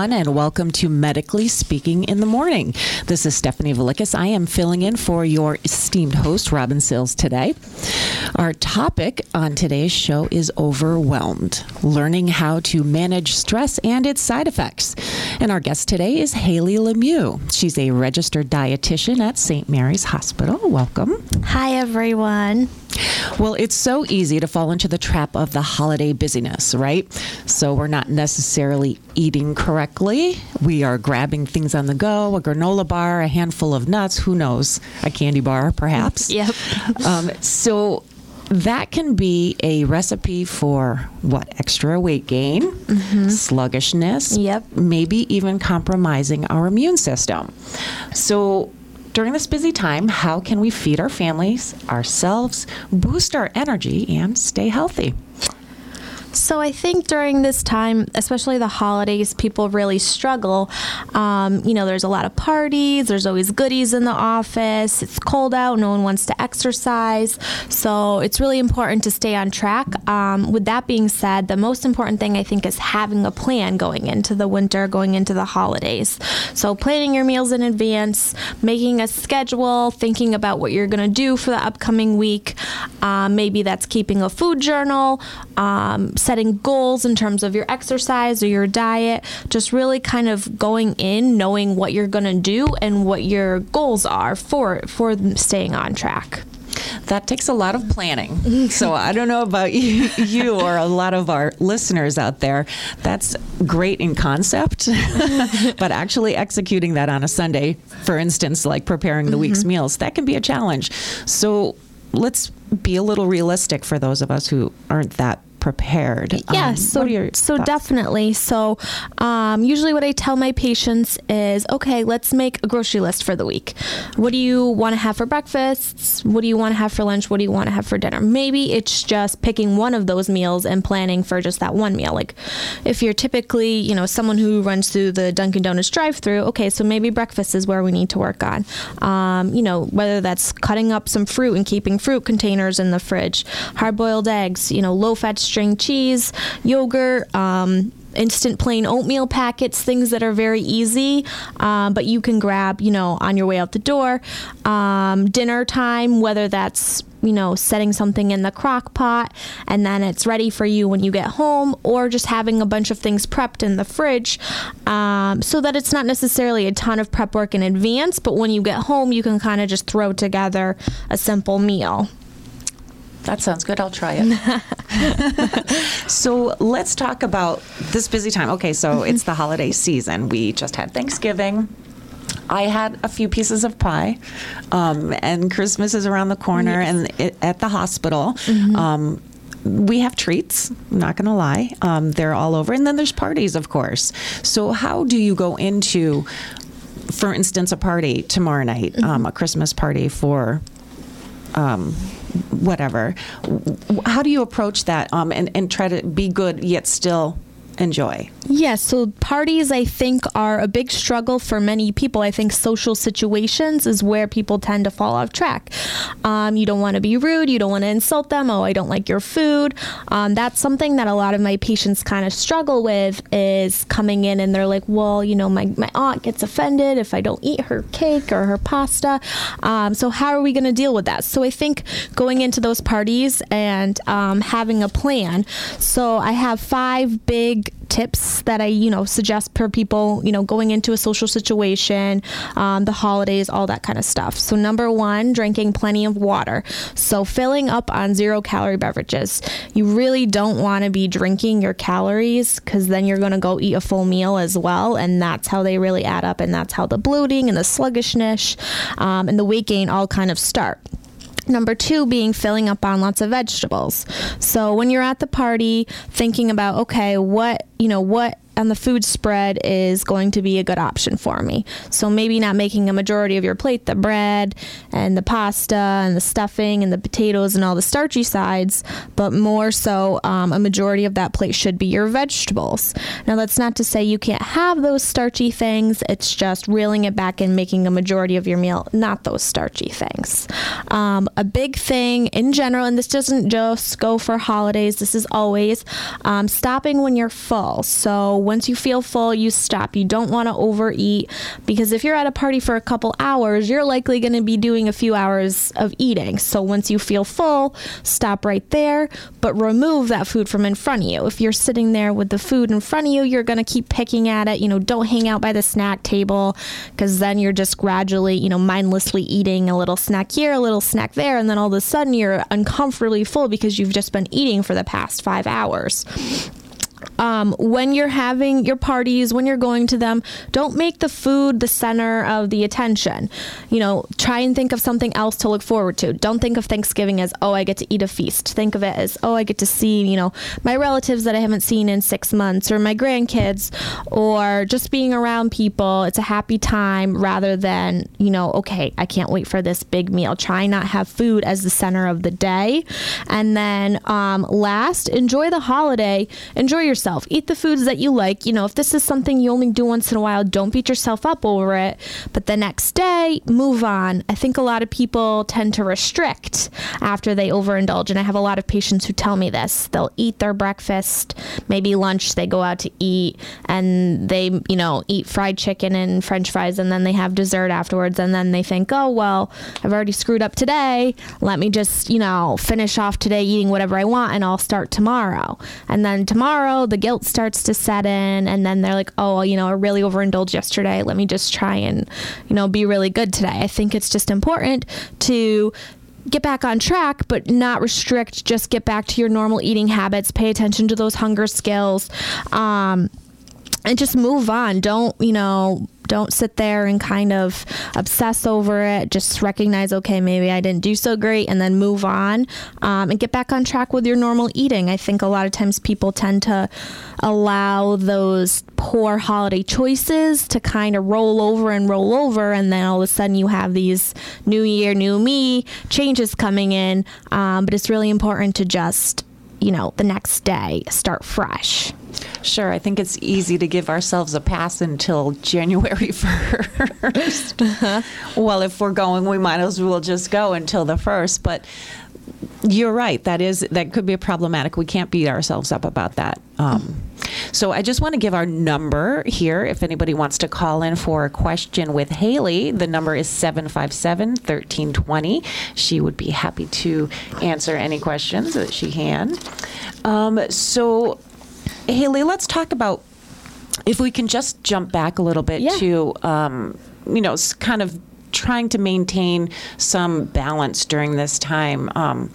Everyone, and welcome to Medically Speaking in the Morning. This is Stephanie Valikis. I am filling in for your esteemed host, Robin Sills, today. Our topic on today's show is overwhelmed, learning how to manage stress and its side effects. And our guest today is Haley Lemieux. She's a registered dietitian at St. Mary's Hospital. Welcome. Hi, everyone. Well, it's so easy to fall into the trap of the holiday busyness, right? So we're not necessarily eating correctly. We are grabbing things on the go, a granola bar, a handful of nuts, who knows, a candy bar, perhaps. Yep. Um, so that can be a recipe for what extra weight gain, sluggishness, Yep. maybe even compromising our immune system. So, during this busy time, how can we feed our families, ourselves, boost our energy, and stay healthy? So I think during this time, especially the holidays, people really struggle. Um, you know, there's a lot of parties. There's always goodies in the office. It's cold out. No one wants to exercise. So it's really important to stay on track. Um, with that being said, the most important thing I think is having a plan going into the winter, going into the holidays. So planning your meals in advance, making a schedule, thinking about what you're going to do for the upcoming week. Um, maybe that's keeping a food journal. Um, setting goals in terms of your exercise or your diet, just really kind of going in knowing what you're going to do and what your goals are for for staying on track. That takes a lot of planning. So I don't know about you, you or a lot of our listeners out there. That's great in concept, but actually executing that on a Sunday, for instance, like preparing the week's mm-hmm. meals, that can be a challenge. So let's be a little realistic for those of us who aren't that prepared. Yeah, Um, so what are your so thoughts? definitely. So um, usually, what I tell my patients is, okay, let's make a grocery list for the week. What do you want to have for breakfast? What do you want to have for lunch? What do you want to have for dinner? Maybe it's just picking one of those meals and planning for just that one meal. Like, if you're typically, you know, someone who runs through the Dunkin' Donuts drive-through, okay, so maybe breakfast is where we need to work on. Um, you know, whether that's cutting up some fruit and keeping fruit containers in the fridge, hard-boiled eggs, you know, low-fat string cheese, yogurt, um, instant plain oatmeal packets, things that are very easy, um, but you can grab, you know, on your way out the door. Um, dinner time, whether that's you know, setting something in the crock pot and then it's ready for you when you get home, or just having a bunch of things prepped in the fridge um, so that it's not necessarily a ton of prep work in advance, but when you get home, you can kind of just throw together a simple meal. That sounds good. I'll try it. so let's talk about this busy time. Okay, so it's the holiday season. We just had Thanksgiving. I had a few pieces of pie, um, and Christmas is around the corner, and it, at the hospital. Um, we have treats, I'm not going to lie. Um, they're all over. And then there's parties, of course. So, how do you go into, for instance, a party tomorrow night, um, a Christmas party for um, whatever. How do you approach that um, and, and try to be good yet still enjoy? Yes, so parties I think are a big struggle for many people. I think social situations is where people tend to fall off track. Um, you don't want to be rude, you don't want to insult them. Oh, I don't like your food. Um, that's something that a lot of my patients kind of struggle with is coming in and they're like, well, you know, my, my aunt gets offended if I don't eat her cake or her pasta. Um, so how are we going to deal with that? So I think going into those parties and um, having a plan. So I have five big tips that I, you know, suggest for people, you know, going into a social situation, um, the holidays, all that kind of stuff. So number one, drinking plenty of water. So filling up on zero calorie beverages. You really don't want to be drinking your calories because then you're going to go eat a full meal as well, and that's how they really add up, and that's how the bloating and the sluggishness um, and the weight gain all kind of start. Number two being filling up on lots of vegetables. So when you're at the party, thinking about, okay, what, you know, what on the food spread is going to be a good option for me. So maybe not making a majority of your plate the bread and the pasta and the stuffing and the potatoes and all the starchy sides, but more so um, a majority of that plate should be your vegetables. Now, that's not to say you can't have those starchy things, it's just reeling it back and making a majority of your meal not those starchy things. Um, a big thing in general, and this doesn't just go for holidays, this is always um, stopping when you're full. So once you feel full, you stop. You don't want to overeat because if you're at a party for a couple hours, you're likely going to be doing a few hours of eating. So once you feel full, stop right there, but remove that food from in front of you. If you're sitting there with the food in front of you, you're going to keep picking at it. You know, don't hang out by the snack table because then you're just gradually, you know, mindlessly eating a little snack here, a little snack there, and then all of a sudden you're uncomfortably full because you've just been eating for the past five hours um, when you're having your parties, when you're going to them, don't make the food the center of the attention. You know, try and think of something else to look forward to. Don't think of Thanksgiving as, oh, I get to eat a feast. Think of it as, oh, I get to see, you know, my relatives that I haven't seen in six months or my grandkids or just being around people. It's a happy time rather than, you know, okay, I can't wait for this big meal. Try not have food as the center of the day. And then um, last, enjoy the holiday. Enjoy yourself. Eat the foods that you like. You know, if this is something you only do once in a while, don't beat yourself up over it. But the next day, move on. I think a lot of people tend to restrict after they overindulge. And I have a lot of patients who tell me this. They'll eat their breakfast, maybe lunch, they go out to eat, and they, you know, eat fried chicken and french fries, and then they have dessert afterwards. And then they think, oh, well, I've already screwed up today. Let me just, you know, finish off today eating whatever I want, and I'll start tomorrow. And then tomorrow, the guilt starts to set in and then they're like oh you know i really overindulged yesterday let me just try and you know be really good today i think it's just important to get back on track, but not restrict. Just get back to your normal eating habits. Pay attention to those hunger skills, um, and just move on. Don't you know? Don't sit there and kind of obsess over it. Just recognize, okay, maybe I didn't do so great, and then move on um, and get back on track with your normal eating. I think a lot of times people tend to allow those poor holiday choices to kind of roll over and roll over, and then all of a sudden you have these new year, new me changes coming in. Um, but it's really important to just you know, the next day start fresh. Sure, I think it's easy to give ourselves a pass until January 1st. Uh-huh. Well, if we're going, we might as well just go until the 1st. But you're right. That is that could be problematic. We can't beat ourselves up about that. Um, so I just want to give our number here. If anybody wants to call in for a question with Haley, the number is 757 1320. She would be happy to answer any questions that she can. Um, so, Haley, let's talk about if we can just jump back a little bit yeah. to, um, you know, kind of trying to maintain some balance during this time. Um,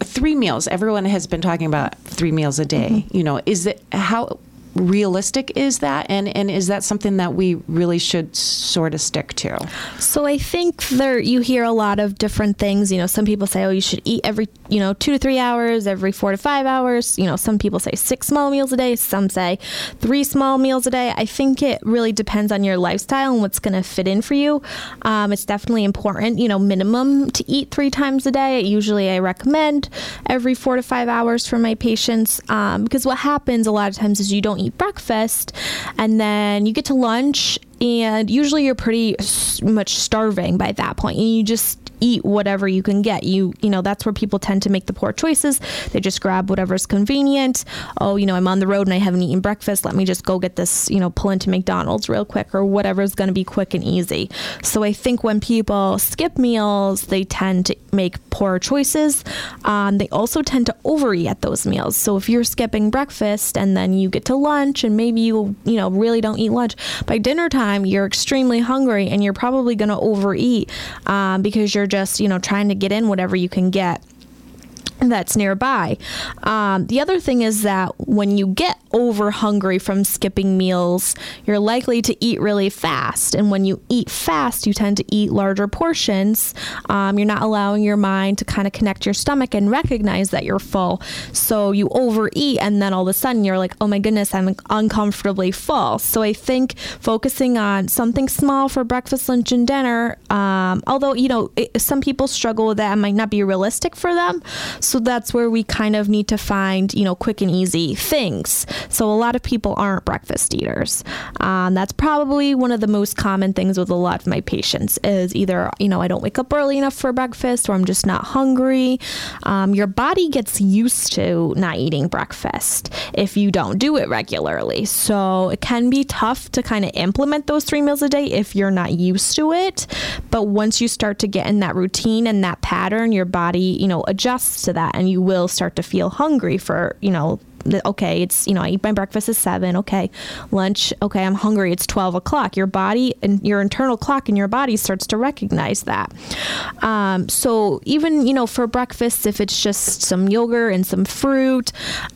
three meals. Everyone has been talking about three meals a day. Mm-hmm. You know, is it how realistic is that? And and is that something that we really should sort of stick to? So i think there you hear a lot of different things. You know some people say oh you should eat every you know two to three hours every four to five hours. You know some people say six small meals a day some say three small meals a day. I think it really depends on your lifestyle and what's going to fit in for you. Um, it's definitely important you know minimum to eat three times a day. Usually i recommend every four to five hours for my patients. Um, because what happens a lot of times is you don't eat eat breakfast, and then you get to lunch, and usually you're pretty much starving by that point, and you just eat whatever you can get. You you know that's where people tend to make the poor choices. They just grab whatever's convenient. Oh, you know, I'm on the road and I haven't eaten breakfast. Let me just go get this, you know, pull into McDonald's real quick or whatever's going to be quick and easy. So I think when people skip meals, they tend to make poor choices. Um, they also tend to overeat at those meals. So if you're skipping breakfast and then you get to lunch and maybe you you know really don't eat lunch by dinner time, you're extremely hungry and you're probably going to overeat um, because you're just, you know, trying to get in whatever you can get that's nearby. Um, the other thing is that when you get over hungry from skipping meals, you're likely to eat really fast. And when you eat fast, you tend to eat larger portions. Um, you're not allowing your mind to kind of connect your stomach and recognize that you're full. So you overeat, and then all of a sudden you're like, oh my goodness, I'm uncomfortably full. So I think focusing on something small for breakfast, lunch, and dinner, um, although, you know, it, some people struggle with that, it might not be realistic for them. So that's where we kind of need to find, you know, quick and easy things. So a lot of people aren't breakfast eaters. Um, that's probably one of the most common things with a lot of my patients is either, you know, I don't wake up early enough for breakfast or I'm just not hungry. Um, your body gets used to not eating breakfast if you don't do it regularly. So it can be tough to kind of implement those three meals a day if you're not used to it. But once you start to get in that routine and that pattern, your body, you know, adjusts to that and you will start to feel hungry for, you know, okay, it's, you know, I eat my breakfast at seven. Okay. Lunch. Okay. I'm hungry. It's 12 o'clock. Your body and your internal clock in your body starts to recognize that. Um, so even, you know, for breakfast, if it's just some yogurt and some fruit,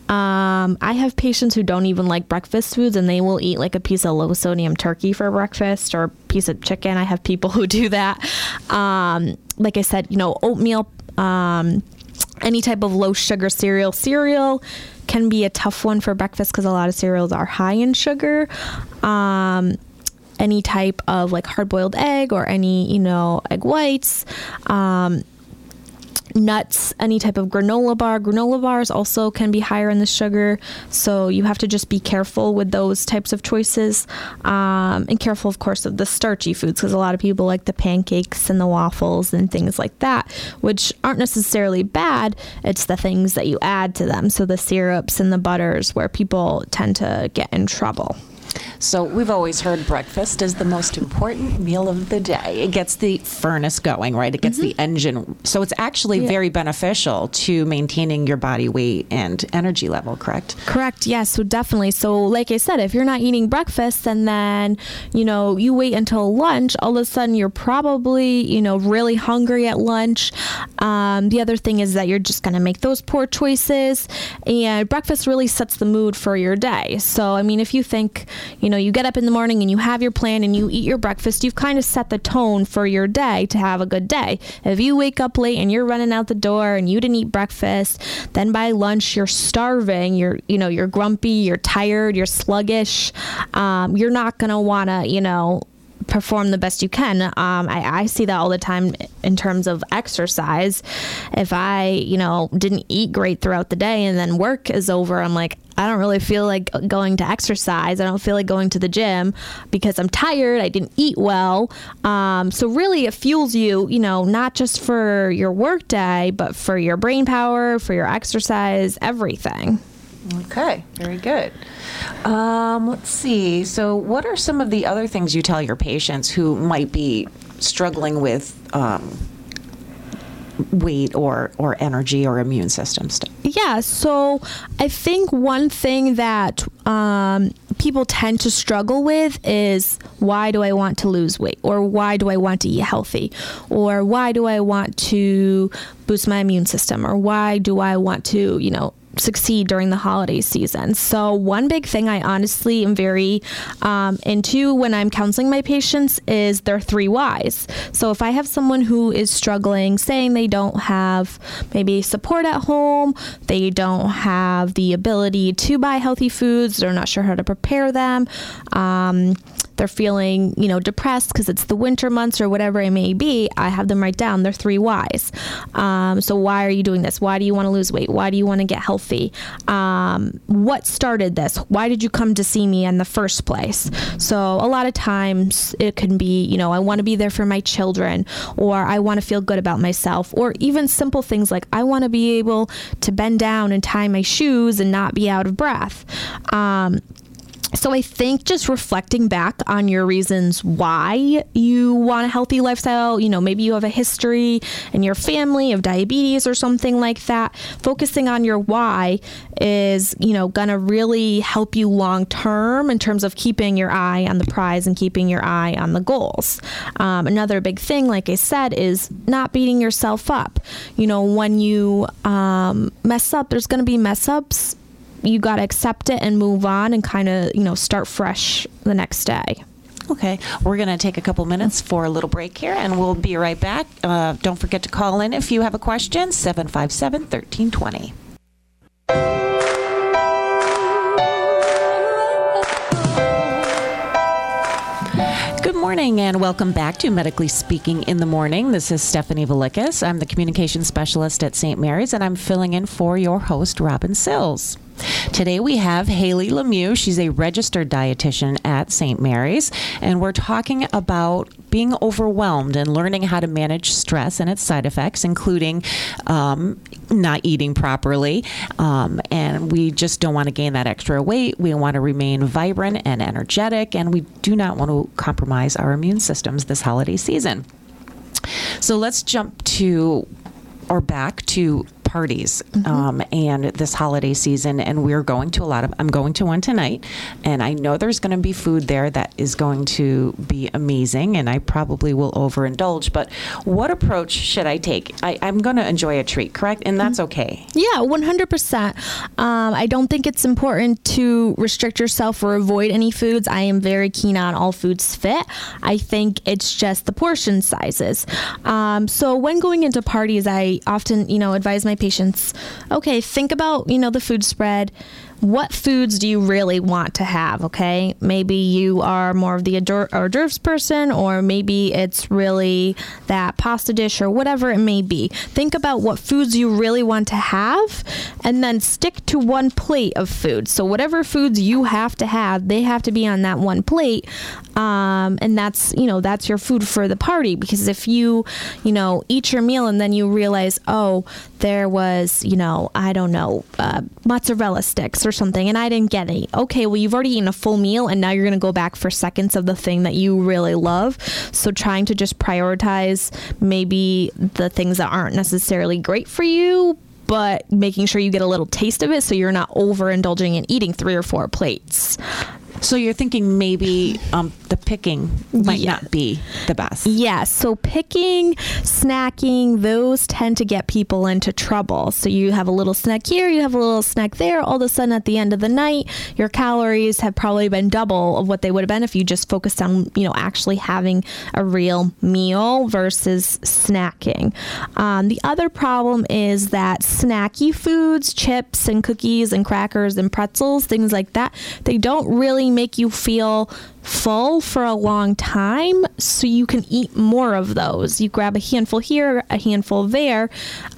um, I have patients who don't even like breakfast foods and they will eat like a piece of low sodium turkey for breakfast or a piece of chicken. I have people who do that. Um, like I said, you know, oatmeal, um, any type of low sugar cereal. Cereal can be a tough one for breakfast because a lot of cereals are high in sugar. Um, any type of like hard boiled egg or any, you know, egg whites. Um, nuts, any type of granola bar. Granola bars also can be higher in the sugar, so you have to just be careful with those types of choices. Um, and careful, of course, of the starchy foods because a lot of people like the pancakes and the waffles and things like that, which aren't necessarily bad. It's the things that you add to them. So the syrups and the butters where people tend to get in trouble. So we've always heard breakfast is the most important meal of the day. It gets the furnace going, right? It gets mm-hmm. the engine. So it's actually yeah. very beneficial to maintaining your body weight and energy level, correct? Correct. Yes. So definitely. So like I said, if you're not eating breakfast and then, you know, you wait until lunch, all of a sudden you're probably, you know, really hungry at lunch. Um, the other thing is that you're just going to make those poor choices and breakfast really sets the mood for your day. So, I mean, if you think, you know, you get up in the morning and you have your plan and you eat your breakfast, you've kind of set the tone for your day to have a good day. If you wake up late and you're running out the door and you didn't eat breakfast, then by lunch you're starving, you're, you know, you're grumpy, you're tired, you're sluggish, um, you're not going to want to, you know, perform the best you can. Um, I, I, see that all the time in terms of exercise. If I, you know, didn't eat great throughout the day and then work is over, I'm like, I don't really feel like going to exercise. I don't feel like going to the gym because I'm tired. I didn't eat well. Um, so really, it fuels you, you know, not just for your work day, but for your brain power, for your exercise, everything. Okay, very good. Um, let's see. So, what are some of the other things you tell your patients who might be struggling with um, weight or or energy or immune system stuff? Yeah. So, I think one thing that um, people tend to struggle with is why do I want to lose weight, or why do I want to eat healthy, or why do I want to boost my immune system, or why do I want to, you know, succeed during the holiday season. So, one big thing I honestly am very um, into when I'm counseling my patients is their three whys. So, if I have someone who is struggling, saying they don't have maybe support at home, they don't have the ability to buy healthy foods, they're not sure how to prepare them, um, they're feeling, you know, depressed because it's the winter months or whatever it may be, I have them write down their three whys. Um, so, why are you doing this? Why do you want to lose weight? Why do you want to get healthy? Um, what started this? Why did you come to see me in the first place? So, a lot of times it can be, you know, I want to be there for my children, or I want to feel good about myself, or even simple things like I want to be able to bend down and tie my shoes and not be out of breath. Um, so I think just reflecting back on your reasons why you want a healthy lifestyle, you know, maybe you have a history in your family of diabetes or something like that, focusing on your why is, you know, going to really help you long term in terms of keeping your eye on the prize and keeping your eye on the goals. Um, another big thing, like I said, is not beating yourself up. You know, when you um, mess up, there's going to be mess ups you got to accept it and move on and kind of, you know, start fresh the next day. Okay, we're going to take a couple minutes for a little break here, and we'll be right back. Uh, don't forget to call in if you have a question, 757 1320. morning and welcome back to Medically Speaking in the Morning. This is Stephanie Valikis. I'm the communication specialist at St. Mary's and I'm filling in for your host, Robin Sills. Today we have Haley Lemieux. She's a registered dietitian at St. Mary's, and we're talking about being overwhelmed and learning how to manage stress and its side effects, including um, not eating properly. Um, and we just don't want to gain that extra weight. We want to remain vibrant and energetic, and we do not want to compromise our immune systems this holiday season. So let's jump to or back to parties mm-hmm. um, and this holiday season, and we're going to a lot of. I'm going to one tonight, and I know there's going to be food there that is going to be amazing, and I probably will overindulge. But what approach should I take? I, am going to enjoy a treat, correct? And that's mm-hmm. okay. Yeah, 100%. Um, I don't think it's important to restrict yourself or avoid any foods. I am very keen on all foods fit. I think it's just the portion sizes. Um, so when going into parties, I often, you know, advise my patients, okay, think about, you know, the food spread what foods do you really want to have? Okay, maybe you are more of the hors d'oeuvres person, or maybe it's really that pasta dish or whatever it may be. Think about what foods you really want to have, and then stick to one plate of food. So whatever foods you have to have, they have to be on that one plate, um, and that's you know that's your food for the party. Because if you you know eat your meal and then you realize, oh, there was you know I don't know uh, mozzarella sticks or or something and I didn't get any. Okay, well, you've already eaten a full meal and now you're going to go back for seconds of the thing that you really love. So trying to just prioritize maybe the things that aren't necessarily great for you, but making sure you get a little taste of it so you're not overindulging and eating three or four plates. So you're thinking maybe um, the picking might yeah. not be the best. Yes. Yeah, so picking, snacking, those tend to get people into trouble. So you have a little snack here, you have a little snack there. All of a sudden, at the end of the night, your calories have probably been double of what they would have been if you just focused on, you know, actually having a real meal versus snacking. Um, the other problem is that snacky foods, chips and cookies and crackers and pretzels, things like that, they don't really make you feel full for a long time so you can eat more of those. You grab a handful here a handful there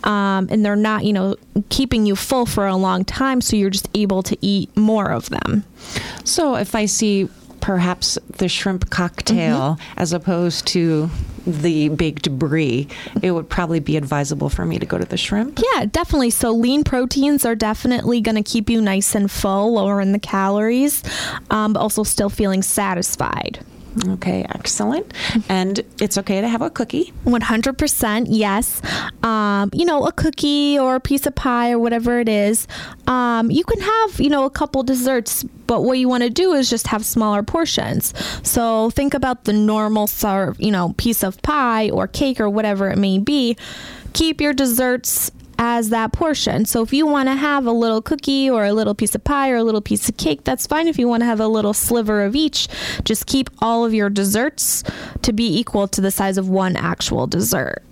um, and they're not you know keeping you full for a long time so you're just able to eat more of them. So if i see perhaps the shrimp cocktail mm-hmm. as opposed to the baked brie, it would probably be advisable for me to go to the shrimp. Yeah, definitely. So lean proteins are definitely going to keep you nice and full, lower in the calories, um, but also still feeling satisfied. Okay, excellent. And it's okay to have a cookie. 100%, yes. Um, you know, a cookie or a piece of pie or whatever it is. Um, you can have, you know, a couple desserts, but what you want to do is just have smaller portions. So think about the normal serve, you know, piece of pie or cake or whatever it may be. Keep your desserts as that portion. So if you want to have a little cookie or a little piece of pie or a little piece of cake, that's fine. If you want to have a little sliver of each, just keep all of your desserts to be equal to the size of one actual dessert.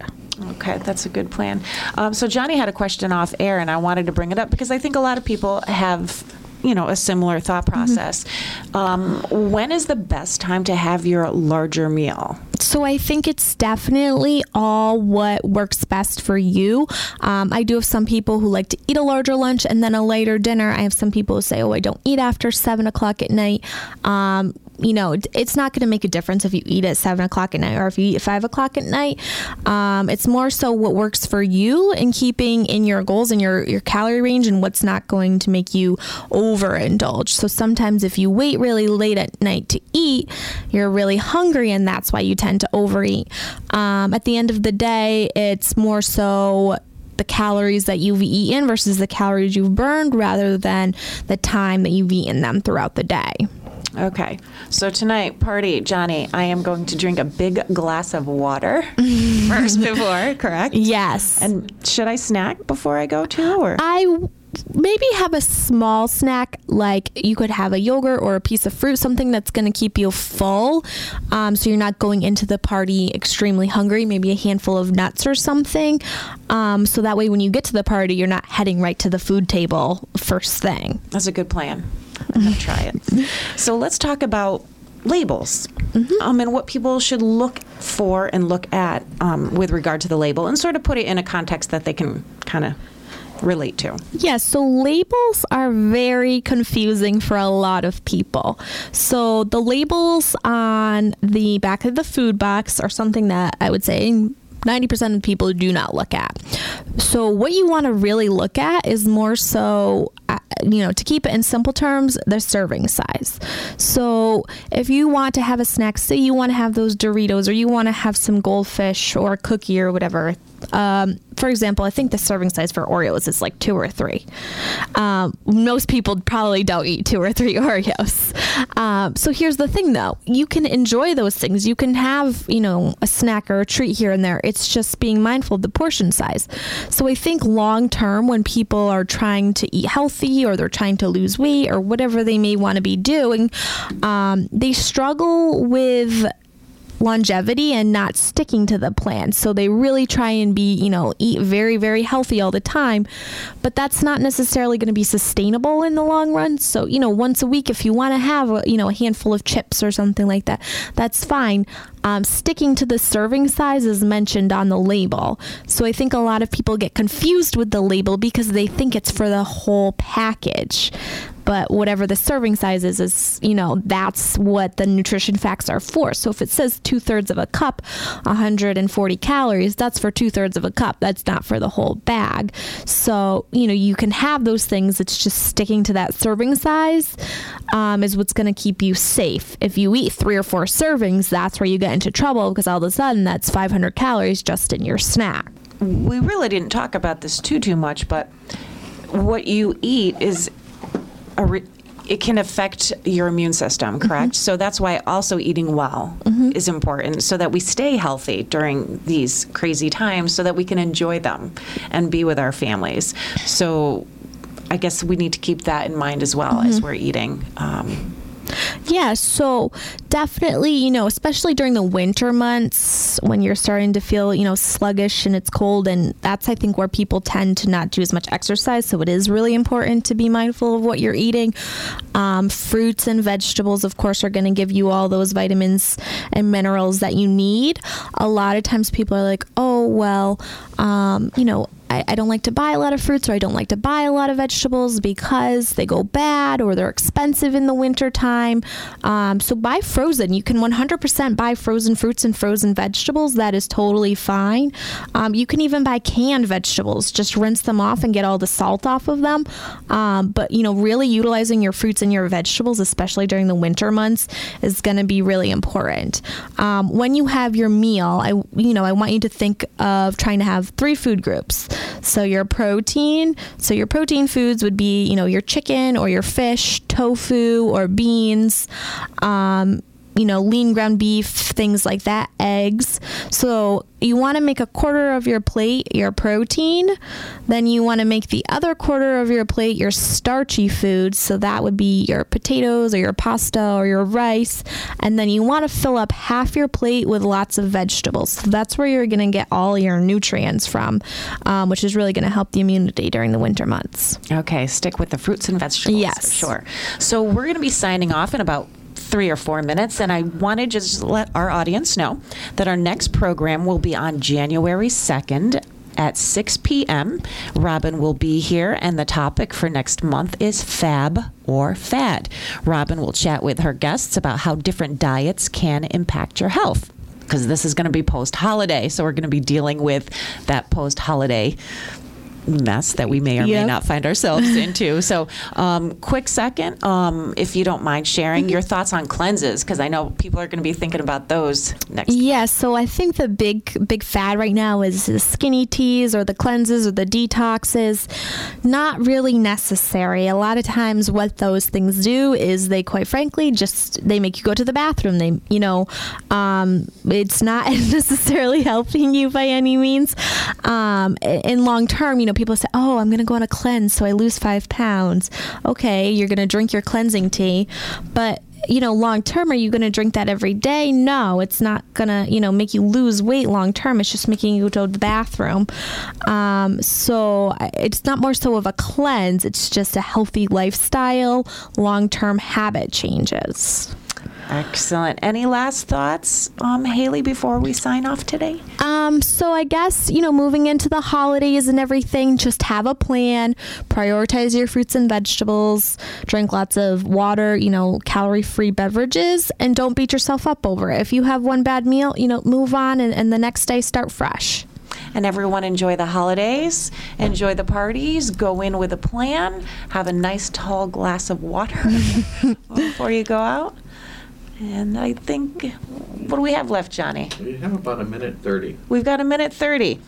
Okay, that's a good plan. Um, so Johnny had a question off air, and I wanted to bring it up because I think a lot of people have you know a similar thought mm-hmm. process. Mm-hmm. Um, when is the best time to have your larger meal? So I think it's definitely all what works best for you. Um, I do have some people who like to eat a larger lunch and then a later dinner. I have some people who say, "Oh, I don't eat after seven o'clock at night." Um, you know, it's not going to make a difference if you eat at seven o'clock at night or if you eat at five o'clock at night. Um, it's more so what works for you and keeping in your goals and your, your calorie range and what's not going to make you overindulge. So sometimes if you wait really late at night to eat, you're really hungry and that's why you tend to overeat. Um, at the end of the day, it's more so the calories that you've eaten versus the calories you've burned rather than the time that you've eaten them throughout the day. Okay. So tonight, party, Johnny, I am going to drink a big glass of water first before, correct? Yes. And should I snack before I go too or I maybe have a small snack like you could have a yogurt or a piece of fruit something that's going to keep you full um, so you're not going into the party extremely hungry maybe a handful of nuts or something um, so that way when you get to the party you're not heading right to the food table first thing that's a good plan I'm going to try it. So let's talk about labels um, and what people should look for and look at um, with regard to the label and sort of put it in a context that they can kind of relate to. Yeah, so labels are very confusing for a lot of people. So the labels on the back of the food box are something that I would say 90% of people do not look at. So, what you want to really look at is more so, uh, you know, to keep it in simple terms, the serving size. So, if you want to have a snack, say you want to have those Doritos or you want to have some goldfish or a cookie or whatever, um, for example, I think the serving size for Oreos is like two or three. Um, most people probably don't eat two or three Oreos. Um, so here's the thing though you can enjoy those things. You can have, you know, a snack or a treat here and there. It's just being mindful of the portion size. So I think long term, when people are trying to eat healthy or they're trying to lose weight or whatever they may want to be doing, um, they struggle with longevity and not sticking to the plan. So they really try and be, you know, eat very, very healthy all the time. But that's not necessarily going to be sustainable in the long run. So, you know, once a week, if you want to have, a, you know, a handful of chips or something like that, that's fine. Um, sticking to the serving size is mentioned on the label. So I think a lot of people get confused with the label because they think it's for the whole package but whatever the serving size is is you know that's what the nutrition facts are for. So if it says two-thirds of a cup 140 calories that's for two-thirds of a cup. That's not for the whole bag. So you know you can have those things. It's just sticking to that serving size um, is what's going to keep you safe. If you eat three or four servings that's where you get into trouble because all of a sudden that's 500 calories just in your snack. We really didn't talk about this too too much but what you eat is a re- it can affect your immune system, mm-hmm. correct? So that's why also eating well mm-hmm. is important so that we stay healthy during these crazy times so that we can enjoy them and be with our families. So I guess we need to keep that in mind as well as mm-hmm. we're eating. Um, Yeah, so definitely, you know, especially during the winter months when you're starting to feel, you know, sluggish and it's cold. And that's, I think, where people tend to not do as much exercise. So it is really important to be mindful of what you're eating. Um, fruits and vegetables, of course, are going to give you all those vitamins and minerals that you need. A lot of times people are like, oh, well, um, you know, I, I don't like to buy a lot of fruits or I don't like to buy a lot of vegetables because they go bad or they're expensive in the winter time. Um, so buy frozen. You can 100% buy frozen fruits and frozen vegetables. That is totally fine. Um, you can even buy canned vegetables. Just rinse them off and get all the salt off of them. Um, but you know, really utilizing your fruits and your vegetables, especially during the winter months, is going to be really important. Um, when you have your meal, I you know I want you to think of trying to have three food groups. So your protein, so your protein foods would be, you know, your chicken or your fish, tofu or beans, um, you know, lean ground beef, things like that, eggs. So you want to make a quarter of your plate your protein. Then you want to make the other quarter of your plate your starchy foods. So that would be your potatoes or your pasta or your rice. And then you want to fill up half your plate with lots of vegetables. So that's where you're going to get all your nutrients from, um, which is really going to help the immunity during the winter months. okay, stick with the fruits and vegetables. Yes. For sure. So we're going to be signing off in about three or four minutes, and I want to just let our audience know that our next program will be on January 2nd at 6 p.m. Robin will be here, and the topic for next month is fab or fad. Robin will chat with her guests about how different diets can impact your health. Because this is going to be post holiday, so we're going to be dealing with that post holiday mess that we may or may not find ourselves into. So, um, quick second, um, if you don't mind sharing your thoughts on cleanses, because I know people are going to be thinking about those next. Yeah, so I think the big big fad right now is the skinny teas or the cleanses or the detoxes. Not really necessary. A lot of times what those things do is they quite frankly just they make you go to the bathroom. They you know, um, it's not necessarily helping you by any means. Um, in long term, you know, people say, "Oh, I'm going to go on a cleanse so I lose 5 pounds." Okay, you're going to drink your cleansing tea, but you know, long term, are you going to drink that every day? No, it's not going to, you know, make you lose weight long term. It's just making you go to the bathroom. Um, so it's not more so of a cleanse, it's just a healthy lifestyle, long term habit changes. Excellent. Any last thoughts, um, Haley, before we sign off today? Um, so I guess, you know, moving into the holidays and everything, just have a plan, prioritize your fruits and vegetables, drink lots of water, you know, calorie free beverages, and don't beat yourself up over it. If you have one bad meal, you know, move on and, and the next day start fresh. And everyone enjoy the holidays, enjoy the parties, go in with a plan, have a nice tall glass of water before you go out. And I think, what do we have left, Johnny? We have about a minute 30. We've got a minute 30.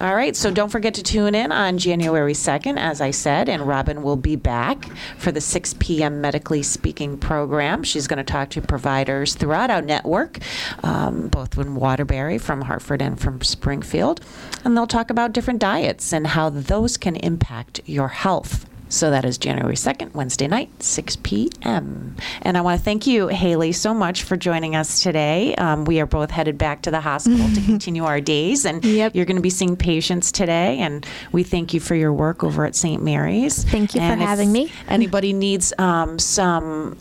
All right, so don't forget to tune in on January 2nd, as I said, and Robin will be back for the 6 p.m. Medically Speaking program. She's going to talk to providers throughout our network, um, both in Waterbury from Hartford and from Springfield, and they'll talk about different diets and how those can impact your health. So that is January 2nd, Wednesday night, 6 p.m. And I want to thank you, Haley, so much for joining us today. Um, we are both headed back to the hospital to continue our days, and Yep. you're going to be seeing patients today. And we thank you for your work over at St. Mary's. Thank you for And if having me. Anybody needs um, some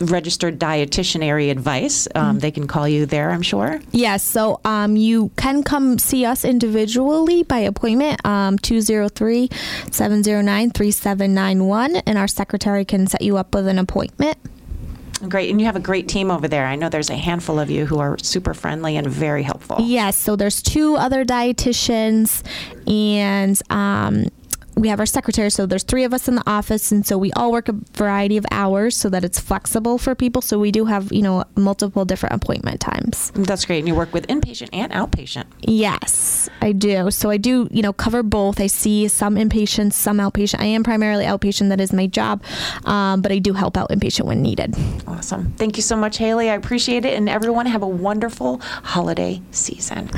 registered dietitianary advice, um, Mm-hmm. they can call you there, I'm sure. Yes, so um, you can come see us individually by appointment, um, 203 709 3791, and our secretary can set you up with an appointment. Great. And you have a great team over there. I know there's a handful of you who are super friendly and very helpful. Yes, so there's two other dietitians, and um, we have our secretary. So there's three of us in the office, and so we all work a variety of hours so that it's flexible for people. So we do have you know multiple different appointment times. That's great. And you work with inpatient and outpatient. Yes, I do. So I do, you know, cover both. I see some inpatient, some outpatient. I am primarily outpatient. That is my job, um, but I do help out inpatient when needed. Awesome. Thank you so much, Haley. I appreciate it. And everyone have a wonderful holiday season.